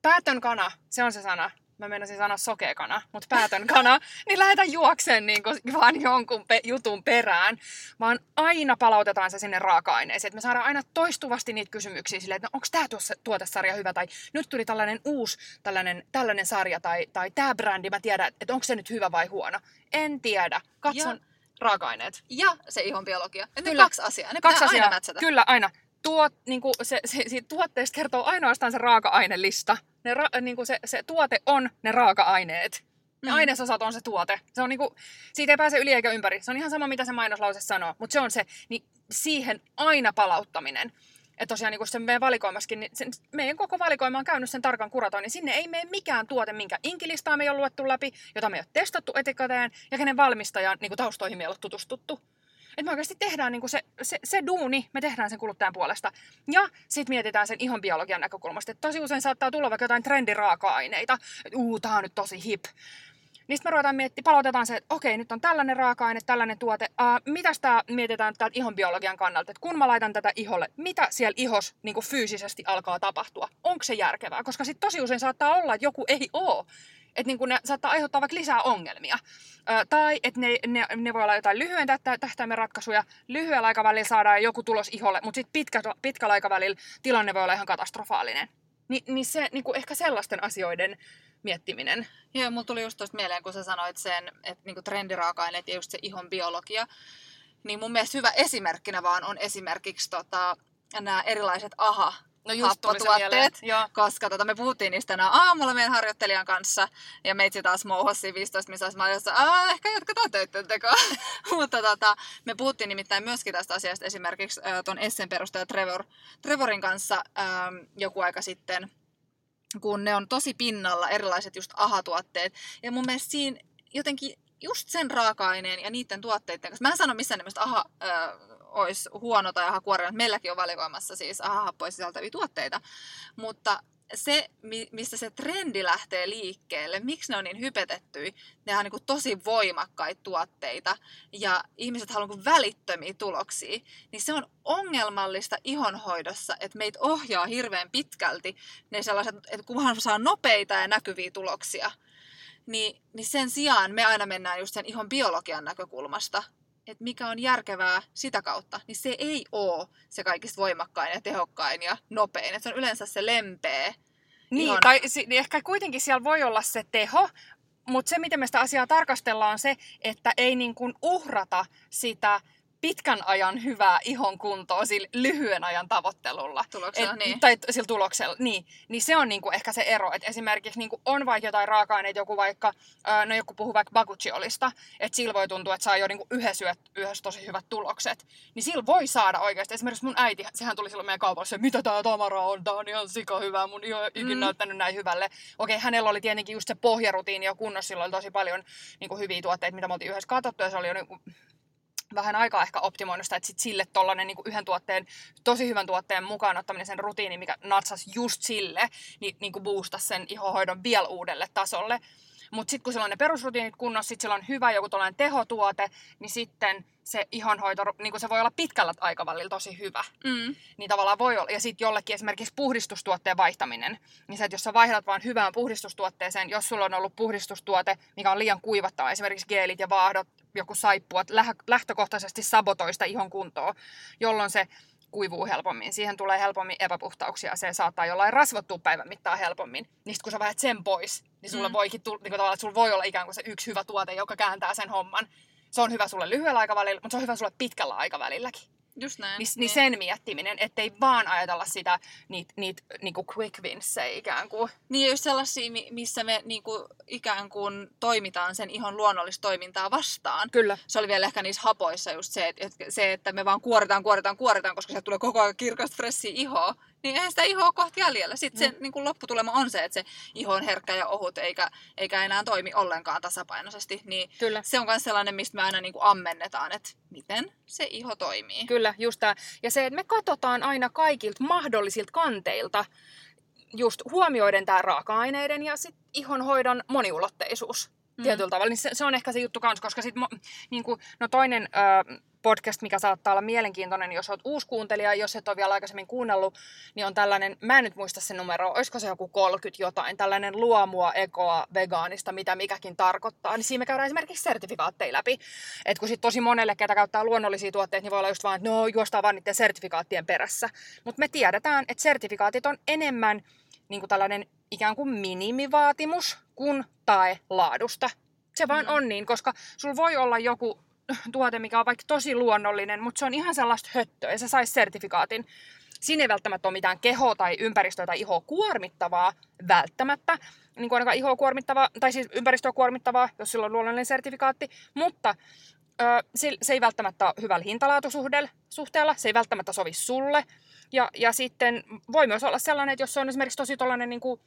päätön kana, se on se sana mä menisin sanoa sokeakana, mutta päätön kana, niin lähdetään juokseen niin kuin vaan jonkun pe- jutun perään, vaan aina palautetaan se sinne raaka-aineeseen. Että me saadaan aina toistuvasti niitä kysymyksiä silleen, että no, onko tämä tuotesarja hyvä, tai nyt tuli tällainen uusi tällainen, tällainen sarja, tai, tai tämä brändi, mä tiedän, että onko se nyt hyvä vai huono. En tiedä. Katson ja, raaka-aineet. Ja se ihon biologia. Kyllä. kaksi asiaa. Ne kaksi asiaa. aina Kyllä, aina tuot, niin kuin se, se, siitä tuotteesta kertoo ainoastaan se raaka-ainelista. Ne ra, niin kuin se, se tuote on ne raaka-aineet. Ne mm. ainesosat on se tuote. Se on niinku, siitä ei pääse yli eikä ympäri. Se on ihan sama, mitä se mainoslause sanoo. Mutta se on se, niin siihen aina palauttaminen. Että tosiaan niin se meidän valikoimaskin, niin sen, meidän koko valikoima on käynyt sen tarkan kuratoinnin. Sinne ei mene mikään tuote, minkä inkilistaa me ei ole luettu läpi, jota me ei ole testattu etikateen ja kenen valmistajan niin taustoihin me ei ole tutustuttu. Että me oikeasti tehdään niin kuin se, se, se duuni, me tehdään sen kuluttajan puolesta. Ja sitten mietitään sen ihon biologian näkökulmasta. Että tosi usein saattaa tulla vaikka jotain trendiraaka-aineita. Että uu, tää on nyt tosi hip. Sitten me ruvetaan miettimään, palautetaan se, että okei, nyt on tällainen raaka-aine, tällainen tuote. Uh, mitä sitä mietitään täältä ihon biologian kannalta? Että kun mä laitan tätä iholle, mitä siellä ihos niin kuin fyysisesti alkaa tapahtua? Onko se järkevää? Koska sitten tosi usein saattaa olla, että joku ei ole. Että niin ne saattaa aiheuttaa vaikka lisää ongelmia. Ö, tai että ne, ne, ne voi olla jotain lyhyen tähtäimen ratkaisuja. Lyhyellä aikavälillä saadaan joku tulos iholle, mutta sitten pitkä, pitkällä aikavälillä tilanne voi olla ihan katastrofaalinen. Ni, niin se niin kuin ehkä sellaisten asioiden miettiminen. Joo, mulla tuli just tuosta mieleen, kun sä sanoit sen, että niinku trendiraaka-aineet ja just se ihon biologia. Niin mun mielestä hyvä esimerkkinä vaan on esimerkiksi tota, nämä erilaiset AHA No just. Joo. koska tota, me puhuttiin niistä tänään aamulla meidän harjoittelijan kanssa, ja meitsi taas mouhosi 15 missä mä olin ehkä jatketaan töiden tekoa. Mutta tota, me puhuttiin nimittäin myöskin tästä asiasta esimerkiksi äh, ton Essen perustaja Trevor, Trevorin kanssa ähm, joku aika sitten, kun ne on tosi pinnalla, erilaiset just ahatuotteet. Ja mun mielestä siinä jotenkin just sen raaka-aineen ja niiden tuotteiden kanssa. Mä en sano missään nimessä aha, äh, olisi huono tai ahakuorina. Meilläkin on valikoimassa siis ahahappoja sisältäviä tuotteita. Mutta se, mistä se trendi lähtee liikkeelle, miksi ne on niin hypetettyjä, ne on niin tosi voimakkaita tuotteita ja ihmiset haluaa niin välittömiä tuloksia, niin se on ongelmallista ihonhoidossa, että meitä ohjaa hirveän pitkälti ne sellaiset, että kunhan saa nopeita ja näkyviä tuloksia, niin, niin sen sijaan me aina mennään just sen ihon biologian näkökulmasta, että mikä on järkevää sitä kautta, niin se ei ole se kaikista voimakkain ja tehokkain ja nopein. Että se on yleensä se lempeä. Niin, ihon... tai niin ehkä kuitenkin siellä voi olla se teho, mutta se, miten me sitä asiaa tarkastellaan, on se, että ei niin kuin uhrata sitä pitkän ajan hyvää ihon kuntoa sillä lyhyen ajan tavoittelulla. Tuloksella, Et, niin. Tai sillä tuloksella, niin. Niin se on niinku ehkä se ero. että esimerkiksi niinku on vaikka jotain raaka-aineita, joku vaikka, no joku puhuu vaikka baguchiolista, että sillä voi tuntua, että saa jo niinku yhdessä, yöt, yhdessä tosi hyvät tulokset. Niin sillä voi saada oikeasti. Esimerkiksi mun äiti, sehän tuli silloin meidän kaupassa, mitä tää tamara on, tää on ihan sika hyvä, mun ei ole ikinä mm. näyttänyt näin hyvälle. Okei, hänellä oli tietenkin just se pohjarutiini jo kunnossa, sillä oli tosi paljon niinku hyviä tuotteita, mitä me oltiin yhdessä katsottu, ja se oli jo niinku vähän aikaa ehkä optimoinut sitä, että sit sille tollanen niin yhden tuotteen, tosi hyvän tuotteen mukaan ottaminen sen rutiini, mikä natsas just sille, niin, niin kuin boostasi sen ihohoidon vielä uudelle tasolle. Mutta sitten kun sillä on ne perusrutiinit kunnossa, sitten sillä on hyvä joku tällainen tehotuote, niin sitten se ihonhoito, niin se voi olla pitkällä aikavälillä tosi hyvä. Mm. Niin tavallaan voi olla. Ja sitten jollekin esimerkiksi puhdistustuotteen vaihtaminen. Niin se, että jos sä vaihdat vaan hyvään puhdistustuotteeseen, jos sulla on ollut puhdistustuote, mikä on liian kuivattava, esimerkiksi geelit ja vaahdot, joku saippua, lähtökohtaisesti sabotoista ihon kuntoa, jolloin se kuivuu helpommin. Siihen tulee helpommin epäpuhtauksia. Se saattaa jollain rasvottua päivän mittaan helpommin. Niin kun sä vaihdat sen pois, niin sulla mm. voikin tulla, niin tavallaan, että sulla voi olla ikään kuin se yksi hyvä tuote, joka kääntää sen homman. Se on hyvä sulle lyhyellä aikavälillä, mutta se on hyvä sulle pitkällä aikavälilläkin. Just näin. Niin, niin sen miettiminen, ettei vaan ajatella sitä, niitä niit, niinku quick winsseja ikään kuin. Niin just sellaisia, missä me niinku ikään kuin toimitaan sen ihon luonnollista toimintaa vastaan. Kyllä. Se oli vielä ehkä niissä hapoissa just se, että, se, että me vaan kuoritaan, kuoritaan, kuoritaan, koska se tulee koko ajan kirkasta fressi ihoa niin eihän sitä ihoa kohti jäljellä. Sitten mm. se niin kuin lopputulema on se, että se iho on herkkä ja ohut eikä, eikä enää toimi ollenkaan tasapainoisesti. Niin Kyllä. se on myös sellainen, mistä me aina niin kuin ammennetaan, että miten se iho toimii. Kyllä, just tämä. Ja se, että me katsotaan aina kaikilta mahdollisilta kanteilta, just huomioiden tämä raaka-aineiden ja sit ihonhoidon moniulotteisuus mm. tavalla. Niin se, se on ehkä se juttu kans, koska sit, niin kuin, no toinen... Öö, podcast, mikä saattaa olla mielenkiintoinen, jos olet uusi kuuntelija, jos et ole vielä aikaisemmin kuunnellut, niin on tällainen, mä en nyt muista sen numero, olisiko se joku 30 jotain, tällainen luomua, ekoa, vegaanista, mitä mikäkin tarkoittaa, niin siinä me käydään esimerkiksi sertifikaatteja läpi. Et kun sit tosi monelle, ketä käyttää luonnollisia tuotteita, niin voi olla just vaan, että no juostaan vaan niiden sertifikaattien perässä. Mutta me tiedetään, että sertifikaatit on enemmän niin kuin tällainen ikään kuin minimivaatimus kuin tae laadusta. Se vaan mm. on niin, koska sulla voi olla joku tuote, mikä on vaikka tosi luonnollinen, mutta se on ihan sellaista höttöä ja se saisi sertifikaatin. Siinä ei välttämättä ole mitään keho- tai ympäristöä tai ihoa kuormittavaa välttämättä, niin kuin ainakaan ihoa kuormittavaa, tai siis ympäristöä kuormittavaa, jos sillä on luonnollinen sertifikaatti, mutta ö, se, se ei välttämättä ole hyvällä hintalaatusuhteella, se ei välttämättä sovi sulle. Ja, ja sitten voi myös olla sellainen, että jos se on esimerkiksi tosi tollainen niin kuin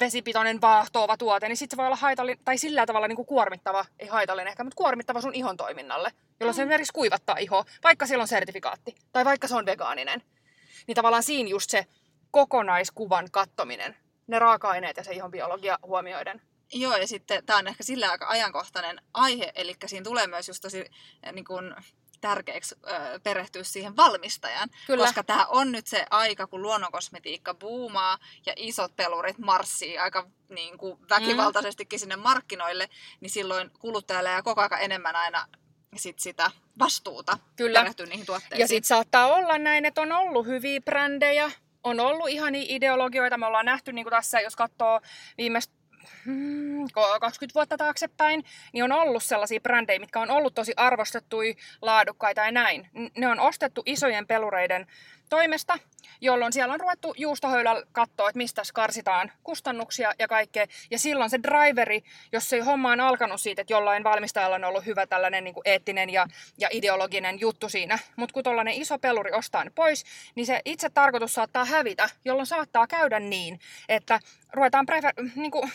vesipitoinen vaahtoava tuote, niin sitten se voi olla haitallinen, tai sillä tavalla niin kuin kuormittava, ei haitallinen ehkä, mutta kuormittava sun ihon toiminnalle, jolloin se Mm. esimerkiksi kuivattaa ihoa, vaikka sillä on sertifikaatti, tai vaikka se on vegaaninen. Niin tavallaan siinä just se kokonaiskuvan kattominen, ne raaka-aineet ja se ihon biologia huomioiden. Joo, ja sitten tämä on ehkä sillä aika ajankohtainen aihe, eli siinä tulee myös just tosi äh, niin kun, tärkeäksi ö, perehtyä siihen valmistajan. Kyllä. Koska tämä on nyt se aika, kun luonnonkosmetiikka buumaa ja isot pelurit marssii aika niin kuin väkivaltaisestikin sinne markkinoille, niin silloin kuluttajalle jää koko ajan enemmän aina sit sitä vastuuta Kyllä. perehtyä niihin tuotteisiin. Ja sitten saattaa olla näin, että on ollut hyviä brändejä, on ollut ihania ideologioita. Me ollaan nähty niin kuin tässä, jos katsoo viimeistä hmm, ko- 20 vuotta taaksepäin, niin on ollut sellaisia brändejä, mitkä on ollut tosi arvostettuja, laadukkaita ja näin. Ne on ostettu isojen pelureiden toimesta, jolloin siellä on ruvettu juustohöylällä katsoa, että mistä karsitaan kustannuksia ja kaikkea. Ja silloin se driveri, jos se homma on alkanut siitä, että jollain valmistajalla on ollut hyvä tällainen niin kuin eettinen ja, ja ideologinen juttu siinä, mutta kun tuollainen iso peluri ostaa ne pois, niin se itse tarkoitus saattaa hävitä, jolloin saattaa käydä niin, että ruvetaan, prefer- niin kuin,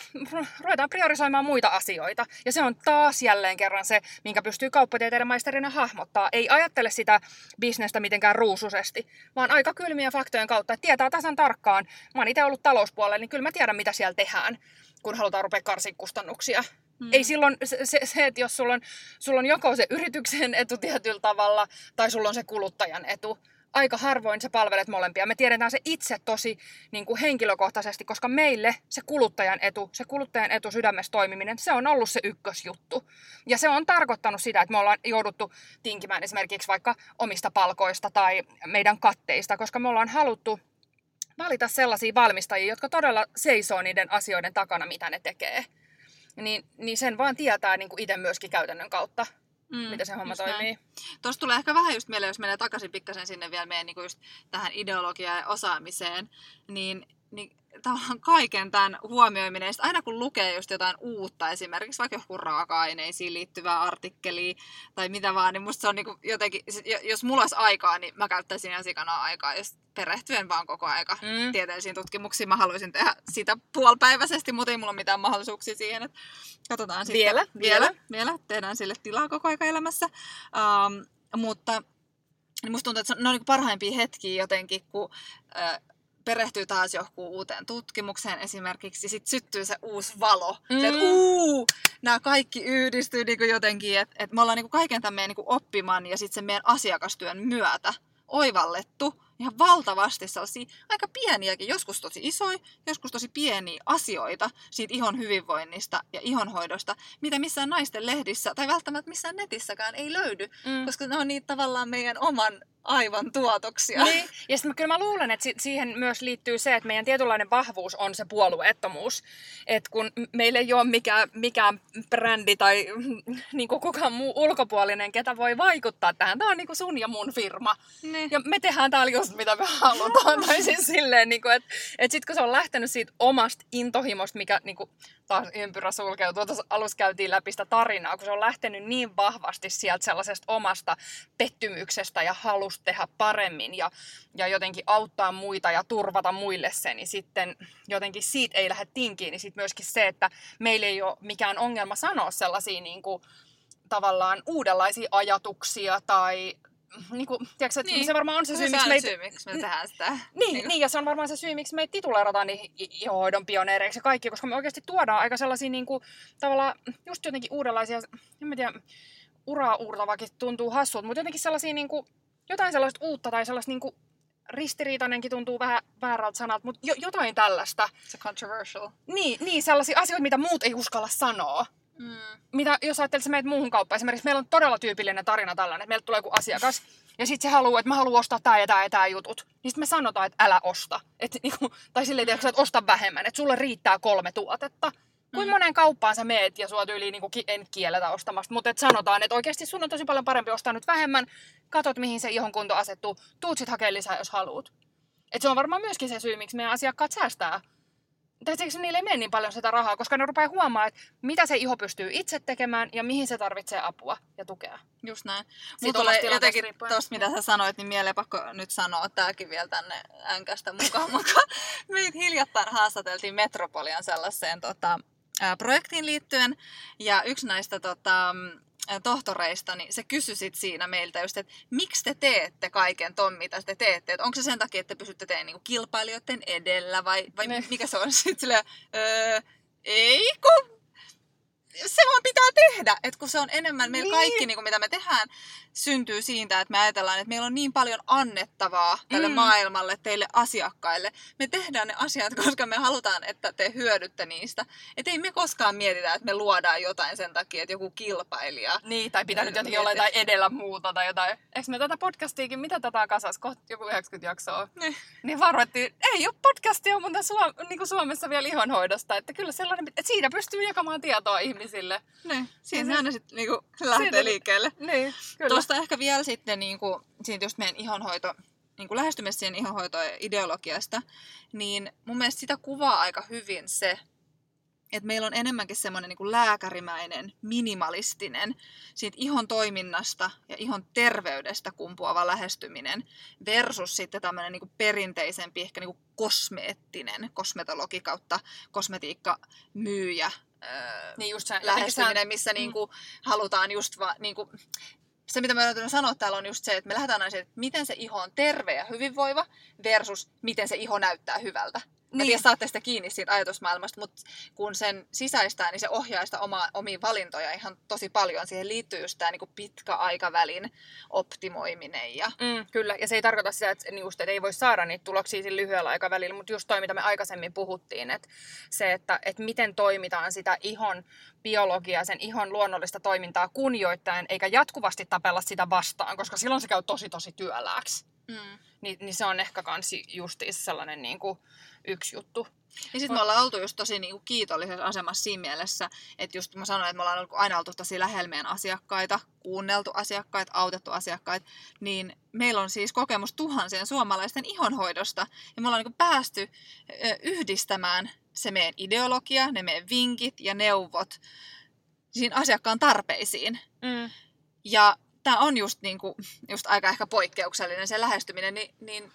ruvetaan priorisoimaan muita asioita. Ja se on taas jälleen kerran se, minkä pystyy kauppatieteiden maisterina hahmottaa. Ei ajattele sitä bisnestä mitenkään ruusuisesti, vaan aika kylmien faktojen kautta, että tietää tasan tarkkaan. Mä oon itse ollut talouspuolella, niin kyllä mä tiedän, mitä siellä tehdään, kun halutaan rupea karsimaan kustannuksia. Mm. Ei silloin se, se, se, että jos sulla on, sulla on joko se yrityksen etu tietyllä tavalla, tai sulla on se kuluttajan etu. Aika harvoin sä palvelet molempia. Me tiedetään se itse tosi niin kuin henkilökohtaisesti, koska meille se kuluttajan etu, se kuluttajan etu sydämessä toimiminen, se on ollut se ykkösjuttu. Ja se on tarkoittanut sitä, että me ollaan jouduttu tinkimään esimerkiksi vaikka omista palkoista tai meidän katteista, koska me ollaan haluttu valita sellaisia valmistajia, jotka todella seisoo niiden asioiden takana, mitä ne tekee. Niin, niin sen vaan tietää niin kuin itse myöskin käytännön kautta, Mm, miten se homma just näin. toimii. Tuosta tulee ehkä vähän just mieleen, jos menee takaisin pikkasen sinne vielä meidän niin just tähän ideologiaan ja osaamiseen, niin, niin tavallaan kaiken tämän huomioiminen, ja sit aina kun lukee just jotain uutta, esimerkiksi vaikka joku raaka-aineisiin liittyvää artikkelia tai mitä vaan, niin musta se on niin jotenkin, jos mulla olisi aikaa, niin mä käyttäisin ihan sikanaa aikaa, jos perehtyen vaan koko aika Mm. tieteellisiin tutkimuksiin. Mä haluaisin tehdä sitä puolipäiväisesti, mutta ei mulla ole mitään mahdollisuuksia siihen, että katsotaan sitten. Vielä, vielä, vielä. vielä. Tehdään sille tilaa koko aika elämässä. Um, mutta niin musta tuntuu, että se on- ne on niin parhaimpia hetkiä jotenkin, kun äh, perehtyy taas johonkin uuteen tutkimukseen esimerkiksi, sitten syttyy se uusi valo. Mm. Se, että Mm. uu, nämä kaikki yhdistyy niin kuin jotenkin, että, että me ollaan niin kuin kaiken tämän meidän niin kuin oppiman ja sitten sen meidän asiakastyön myötä oivallettu ihan valtavasti sellaisia aika pieniäkin, joskus tosi isoja, joskus tosi pieniä asioita siitä ihon hyvinvoinnista ja ihonhoidosta, mitä missään naisten lehdissä tai välttämättä missään netissäkään ei löydy, Mm. koska ne on niitä tavallaan meidän oman aivan tuotoksia. Niin. Ja sitten kyllä mä luulen, että si- siihen myös liittyy se, että meidän tietynlainen vahvuus on se puolueettomuus. Että kun meillä ei ole mikään, mikään brändi tai niin kuin kukaan muu ulkopuolinen, ketä voi vaikuttaa tähän. Tämä on niin kuin sun ja mun firma. Niin. Ja me tehdään täällä just mitä me halutaan. tai siis silleen, niin että et sit kun se on lähtenyt siitä omasta intohimosta, mikä niin kuin, taas ympyrä sulkeutuu, tuossa alussa käytiin läpi sitä tarinaa, kun se on lähtenyt niin vahvasti sieltä sellaisesta omasta pettymyksestä ja halusta tehdä paremmin ja, ja jotenkin auttaa muita ja turvata muille se, niin sitten jotenkin siitä ei lähde tinkiin, niin sitten myöskin se, että meillä ei ole mikään ongelma sanoa sellaisia niin kuin, tavallaan uudenlaisia ajatuksia tai niin kuin, tiedätkö, että Niin. se varmaan on se syy, miksi meitä syy, miksi me tehdään sitä. niin, Niinku- niin, ja se on varmaan se syy, miksi meitä tituleerataan niin ihohoidon pioneereiksi ja kaikki, koska me oikeasti tuodaan aika sellaisia niin kuin, tavallaan just jotenkin uudenlaisia, en mä tiedä, uraa uurtavakin tuntuu hassulta, mutta jotenkin sellaisia niin kuin, jotain sellaista uutta tai sellaista niin kuin, ristiriitainenkin tuntuu vähän väärältä sanalta, mutta jo, jotain tällaista. Se controversial. Niin, niin, sellaisia asioita, mitä muut ei uskalla sanoa. Mm. Mitä, jos ajattelet, että sä meet muuhun kauppaan, esimerkiksi meillä on todella tyypillinen tarina tällainen, että meiltä tulee joku asiakas, ja sitten se haluaa, että mä haluan ostaa tää ja tää ja tää jutut. Niin sitten me sanotaan, että älä osta. Et, niinku, tai silleen, että osta vähemmän, että sulle riittää kolme tuotetta. Kuin Mm. monen kauppaan sä meet ja sua tyyliin ki- en kielletä ostamasta, mutta et sanotaan, että oikeasti sun on tosi paljon parempi ostaa nyt vähemmän, katot mihin se ihon kunto asettuu, tuut sit hakee lisää, jos haluut. Et se on varmaan myöskin se syy, miksi meidän asiakkaat säästää tai niille ei mene niin paljon sitä rahaa, koska ne rupeaa huomaamaan, että mitä se iho pystyy itse tekemään ja mihin se tarvitsee apua ja tukea. Just näin. Mutta tulee jotenkin tuosta, mitä sä sanoit, niin mieleen pakko nyt sanoa tämäkin vielä tänne änkästä mukaan. mukaan. Meitä hiljattain haastateltiin Metropolian sellaiseen tota, projektiin liittyen. Ja yksi näistä tota, tohtoreista, niin se kysyi sit siinä meiltä just, että miksi te teette kaiken ton, mitä te teette? Et onko se sen takia, että te pysytte teidän niin kilpailijoiden edellä vai, vai mikä se on? Sitten silleen, öö, ei kun se vaan pitää tehdä, että kun se on enemmän, meillä niin. kaikki niin kuin mitä me tehdään, syntyy siitä, että me ajatellaan, että meillä on niin paljon annettavaa tälle mm. maailmalle, teille asiakkaille. Me tehdään ne asiat, koska me halutaan, että te hyödytte niistä. Että ei me koskaan mietitä, että me luodaan jotain sen takia, että joku kilpailija... Niin, tai pitää nyt jotenkin olla jotain edellä muuta tai jotain. Eikö me tätä podcastiikin, mitä tätä kasas, kohta joku 90 jaksoa? Niin. Niin varoittiin, ei ole podcastia muuten Suom- niin kuin Suomessa vielä ihonhoidosta, että kyllä sellainen, että siinä pystyy jakamaan tietoa ihmisille. Niin, siinä se aina sitten niin lähtee siitä, liikkeelle. Niin, kyllä tuosta ehkä vielä sitten niin kuin, siitä just meidän ihonhoito, niin kuin lähestymistä siihen ihonhoitoideologiasta, niin mun mielestä sitä kuvaa aika hyvin se, että meillä on enemmänkin semmoinen niin lääkärimäinen, minimalistinen, siitä ihon toiminnasta ja ihon terveydestä kumpuava lähestyminen versus sitten tämmöinen niin kuin perinteisempi, ehkä niin kuin kosmeettinen kosmetologi kautta kosmetiikkamyyjä niin just se, lähestyminen, missä mm. niinku halutaan just va, niinku, se, mitä me yritetään sanoa täällä on just se, että me lähdetään aina että miten se iho on terve ja hyvinvoiva versus miten se iho näyttää hyvältä. Niin. tiedä, saatte sitä kiinni siitä ajatusmaailmasta, mutta kun sen sisäistää, niin se ohjaa sitä oma, omiin valintoja ihan tosi paljon. Siihen liittyy just tämä niin pitkäaikavälin optimoiminen. Ja... Mm, kyllä, ja se ei tarkoita sitä, että, niin just, että ei voi saada niitä tuloksia sillä lyhyellä aikavälillä, mutta just toi, mitä me aikaisemmin puhuttiin, että se, että, että miten toimitaan sitä ihon biologiaa, sen ihon luonnollista toimintaa kunnioittaen, eikä jatkuvasti tapella sitä vastaan, koska silloin se käy tosi tosi työlääksi. Mm. Ni, niin se on ehkä kans justiinsa sellainen niin kuin, yksi juttu. Ja sitten me ollaan oltu just tosi niinku kiitollisessa asemassa siinä mielessä, että just mä sanoin, että me ollaan aina oltu tosi lähellä meidän asiakkaita, kuunneltu asiakkaita, autettu asiakkaita, niin meillä on siis kokemus tuhansien suomalaisten ihonhoidosta, ja me ollaan niinku päästy yhdistämään se meidän ideologia, ne meidän vinkit ja neuvot siinä asiakkaan tarpeisiin. Mm. Ja tämä on just, niinku, just aika ehkä poikkeuksellinen se lähestyminen, niin, niin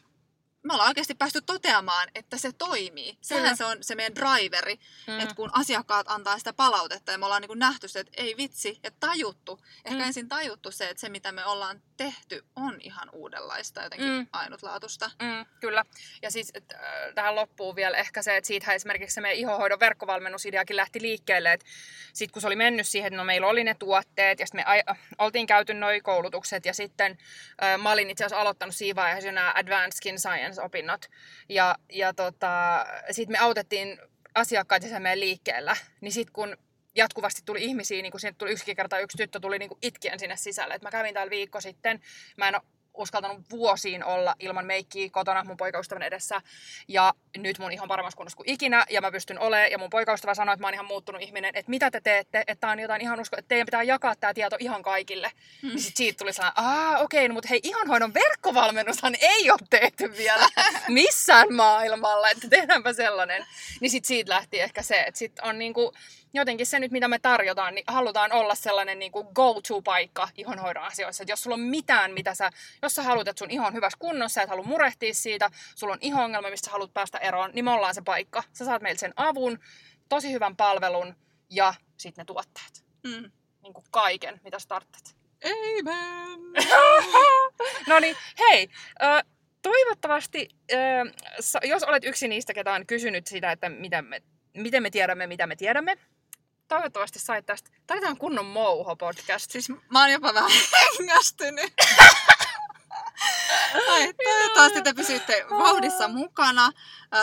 me ollaan oikeasti päästy toteamaan, että se toimii. Sehän Kyllä. se on se meidän driveri, mm. että kun asiakkaat antaa sitä palautetta ja me ollaan niin nähty se, että ei vitsi, ja tajuttu. Ehkä mm. ensin tajuttu se, että se mitä me ollaan tehty on ihan uudenlaista, jotenkin mm. ainutlaatuista. Mm, kyllä. Ja siis että, äh, tähän loppuu vielä ehkä se, että siitä esimerkiksi se meidän ihohoidon verkkovalmennusideakin lähti liikkeelle, että sitten kun se oli mennyt siihen, että no meillä oli ne tuotteet ja sitten me a- oltiin käyty noi koulutukset ja sitten äh, mä olin itse asiassa aloittanut siinä vaiheessa nämä Advanced Skin Science-opinnot ja, ja tota, sitten me autettiin asiakkaita sen meidän liikkeellä, niin sitten kun jatkuvasti tuli ihmisiä, niin kun sinne tuli yksikin kerta yksi tyttö tuli niin itkien sinne sisälle. Et mä kävin täällä viikko sitten, mä en ole uskaltanut vuosiin olla ilman meikkiä kotona mun poikaystävän edessä. Ja nyt mun ihan paremmassa kunnossa kuin ikinä, ja mä pystyn olemaan. Ja mun poikaystävä sanoi, että mä oon ihan muuttunut ihminen, että mitä te teette, että on jotain ihan usko, että teidän pitää jakaa tämä tieto ihan kaikille. Mm. Niin sit siitä tuli sellainen, aa okei, okay, no, mutta hei, ihonhoidon verkkovalmennushan ei ole tehty vielä missään maailmalla, että tehdäänpä sellainen. Niin sit siitä lähti ehkä se, että sit on niinku, jotenkin se nyt, mitä me tarjotaan, niin halutaan olla sellainen niin kuin go-to-paikka ihonhoidon asioissa. Että jos sulla on mitään, mitä sä, jos sä haluat, että sun iho on hyvässä kunnossa, et halua murehtia siitä, sulla on iho-ongelma, mistä sä haluat päästä eroon, niin me ollaan se paikka. Sä saat meiltä sen avun, tosi hyvän palvelun ja sitten ne tuotteet. Mm. Niin kuin kaiken, mitä sä tarvitset. Amen! no niin, hei, äh, toivottavasti, äh, jos olet yksi niistä, ketä on kysynyt sitä, että miten me, miten me tiedämme, mitä me tiedämme, toivottavasti sait tästä. Tämä on kunnon mouho-podcast. Siis mä oon jopa vähän hengästynyt. Ai, toivottavasti te pysytte vauhdissa mukana.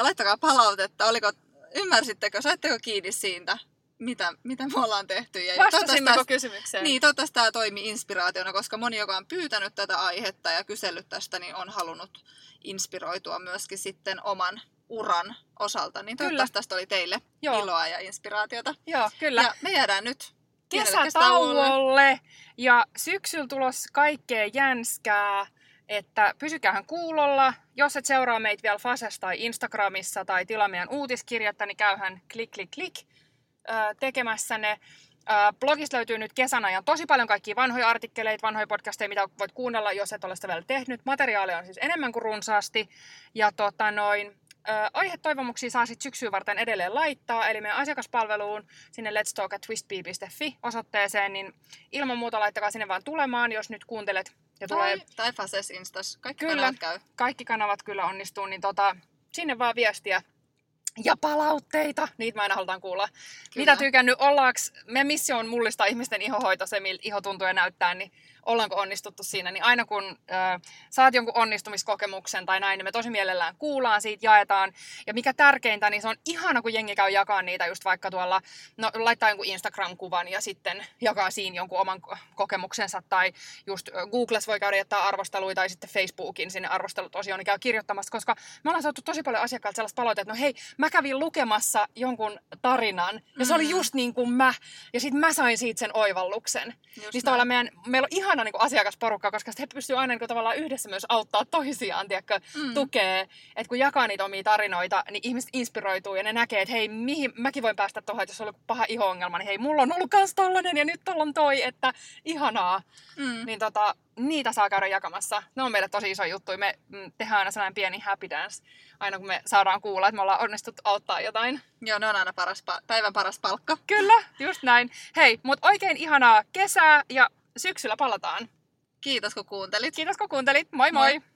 Laittakaa palautetta. Oliko, ymmärsittekö, saitteko kiinni siitä, mitä, mitä me ollaan tehty. Ja Vastasimmeko kysymykseen? Niin, toivottavasti tämä toimii inspiraationa, koska moni, joka on pyytänyt tätä aihetta ja kysellyt tästä, niin on halunnut inspiroitua myöskin sitten oman uran osalta. Niin toivottavasti tästä oli teille Joo. iloa ja inspiraatiota. Joo, kyllä. Ja me jäädään nyt kesätauolle. Ja syksyllä tulos kaikkea jänskää. että pysykäähän kuulolla. Jos et seuraa meitä vielä Fasessa tai Instagramissa tai tilaa meidän uutiskirjettä, niin käyhän klik, klik, klik tekemässä ne. Blogista löytyy nyt kesän ajan tosi paljon kaikkia vanhoja artikkeleita, vanhoja podcasteja, mitä voit kuunnella, jos et ole sitä vielä tehnyt. Materiaalia on siis enemmän kuin runsaasti. Ja tota noin, aihetoivomuksia saa sitten syksyä varten edelleen laittaa, eli meidän asiakaspalveluun sinne let's talk at twistbee.fi osoitteeseen, niin ilman muuta laittakaa sinne vaan tulemaan, jos nyt kuuntelet ja tulee... Tai, tai Fases Instas, kaikki kyllä, kanavat käy. kaikki kanavat kyllä onnistuu, niin tota, sinne vaan viestiä ja palautteita, niitä mä aina halutaan kuulla. Kyllä. Mitä tykännyt, ollaaks, meidän missio on mullistaa ihmisten ihohoito, se miltä iho tuntuu ja näyttää, niin ollaanko onnistuttu siinä, niin aina kun ö, saat jonkun onnistumiskokemuksen tai näin, niin me tosi mielellään kuullaan siitä, jaetaan. Ja mikä tärkeintä, niin se on ihana, kun jengi käy jakaa niitä just vaikka tuolla, no laittaa jonkun Instagram-kuvan ja sitten jakaa siinä jonkun oman kokemuksensa. Tai just Googles voi käydä jättää arvosteluita tai sitten Facebookin sinne arvostelut osioon niin käy kirjoittamassa, koska me ollaan saatu tosi paljon asiakkailta sellaista palautetta, että no hei, mä kävin lukemassa jonkun tarinan ja se oli mm. just niin kuin mä. Ja sitten mä sain siitä sen oivalluksen. Just niin tavallaan meidän, meillä on ihana niin kuin asiakasporukka, koska he pystyvät aina niin kuin, tavallaan yhdessä myös auttaa toisiaan, tiedätkö, mm. tukee. Että kun jakaa niitä omia tarinoita, niin ihmiset inspiroituu ja ne näkee, että hei, mihin mäkin voin päästä tuohon, että jos on ollut paha iho-ongelma, niin hei, mulla on ollut kans tollanen ja nyt tuolla on toi, että ihanaa. Mm. Niin tota, niitä saa käydä jakamassa. Ne on meille tosi iso juttu. Me mm, tehdään aina sellainen pieni happy dance, aina kun me saadaan kuulla, että me ollaan onnistuttu auttaa jotain. Joo, ne on aina paras, päivän paras palkka. Kyllä, just näin. Hei, mutta oikein ihanaa kesää ja syksyllä palataan. Kiitos kun kuuntelit. Kiitos kun kuuntelit. Moi moi! moi.